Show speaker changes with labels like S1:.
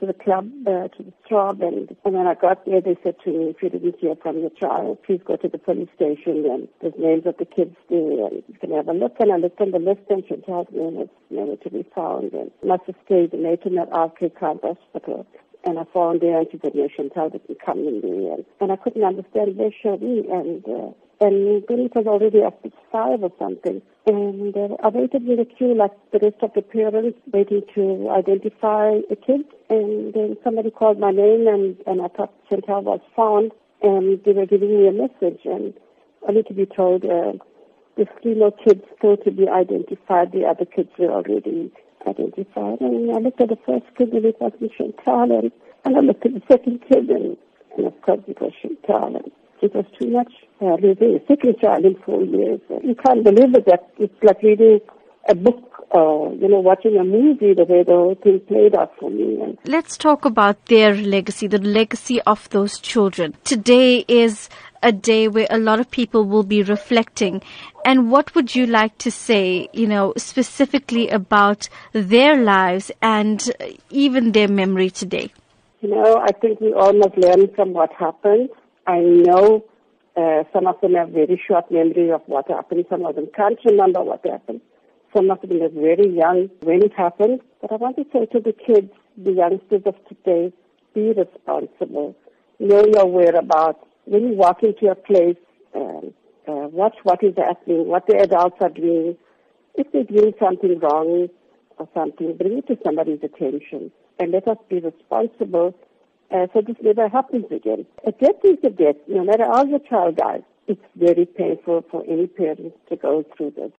S1: to the club, uh, to the Throb, and, and when I got there, they said to me, if you didn't hear from your child, please go to the police station, and there's names of the kids there, and you can have a look. And I looked on the list, and Chantal's name was never to be found, and must have stayed in Nationwide R.K. Khan Hospital. And I found there, and she said, no, Chantal didn't come in there. And, and I couldn't understand where she me, and uh, and it was already after five or something. And uh, I waited in the queue like the rest of the parents, waiting to identify the kids. And then somebody called my name, and, and I thought Chantal was found, and they were giving me a message, and only to be told uh, the three more kids still to be identified. The other kids were already identified. And I looked at the first kid, and it was Chantal, and, and I looked at the second kid, and, and of course it was Chantal. And, it was too much. Uh, raising a second child in four years. You can't believe it. That it's like reading a book uh, you know, watching a movie the way the thing played out for me. And
S2: Let's talk about their legacy, the legacy of those children. Today is a day where a lot of people will be reflecting. And what would you like to say, you know, specifically about their lives and even their memory today?
S1: You know, I think we all must learn from what happened. I know uh, some of them have very short memory of what happened. Some of them can't remember what happened. Some of them are very young when it happened. But I want to say to the kids, the youngsters of today, be responsible. Know your whereabouts. When you walk into a place, um, uh, watch what is happening, what the adults are doing. If they're doing something wrong or something, bring it to somebody's attention. And let us be responsible uh, so this never happens again. A death is a death. No matter how your child dies, it's very painful for any parent to go through this.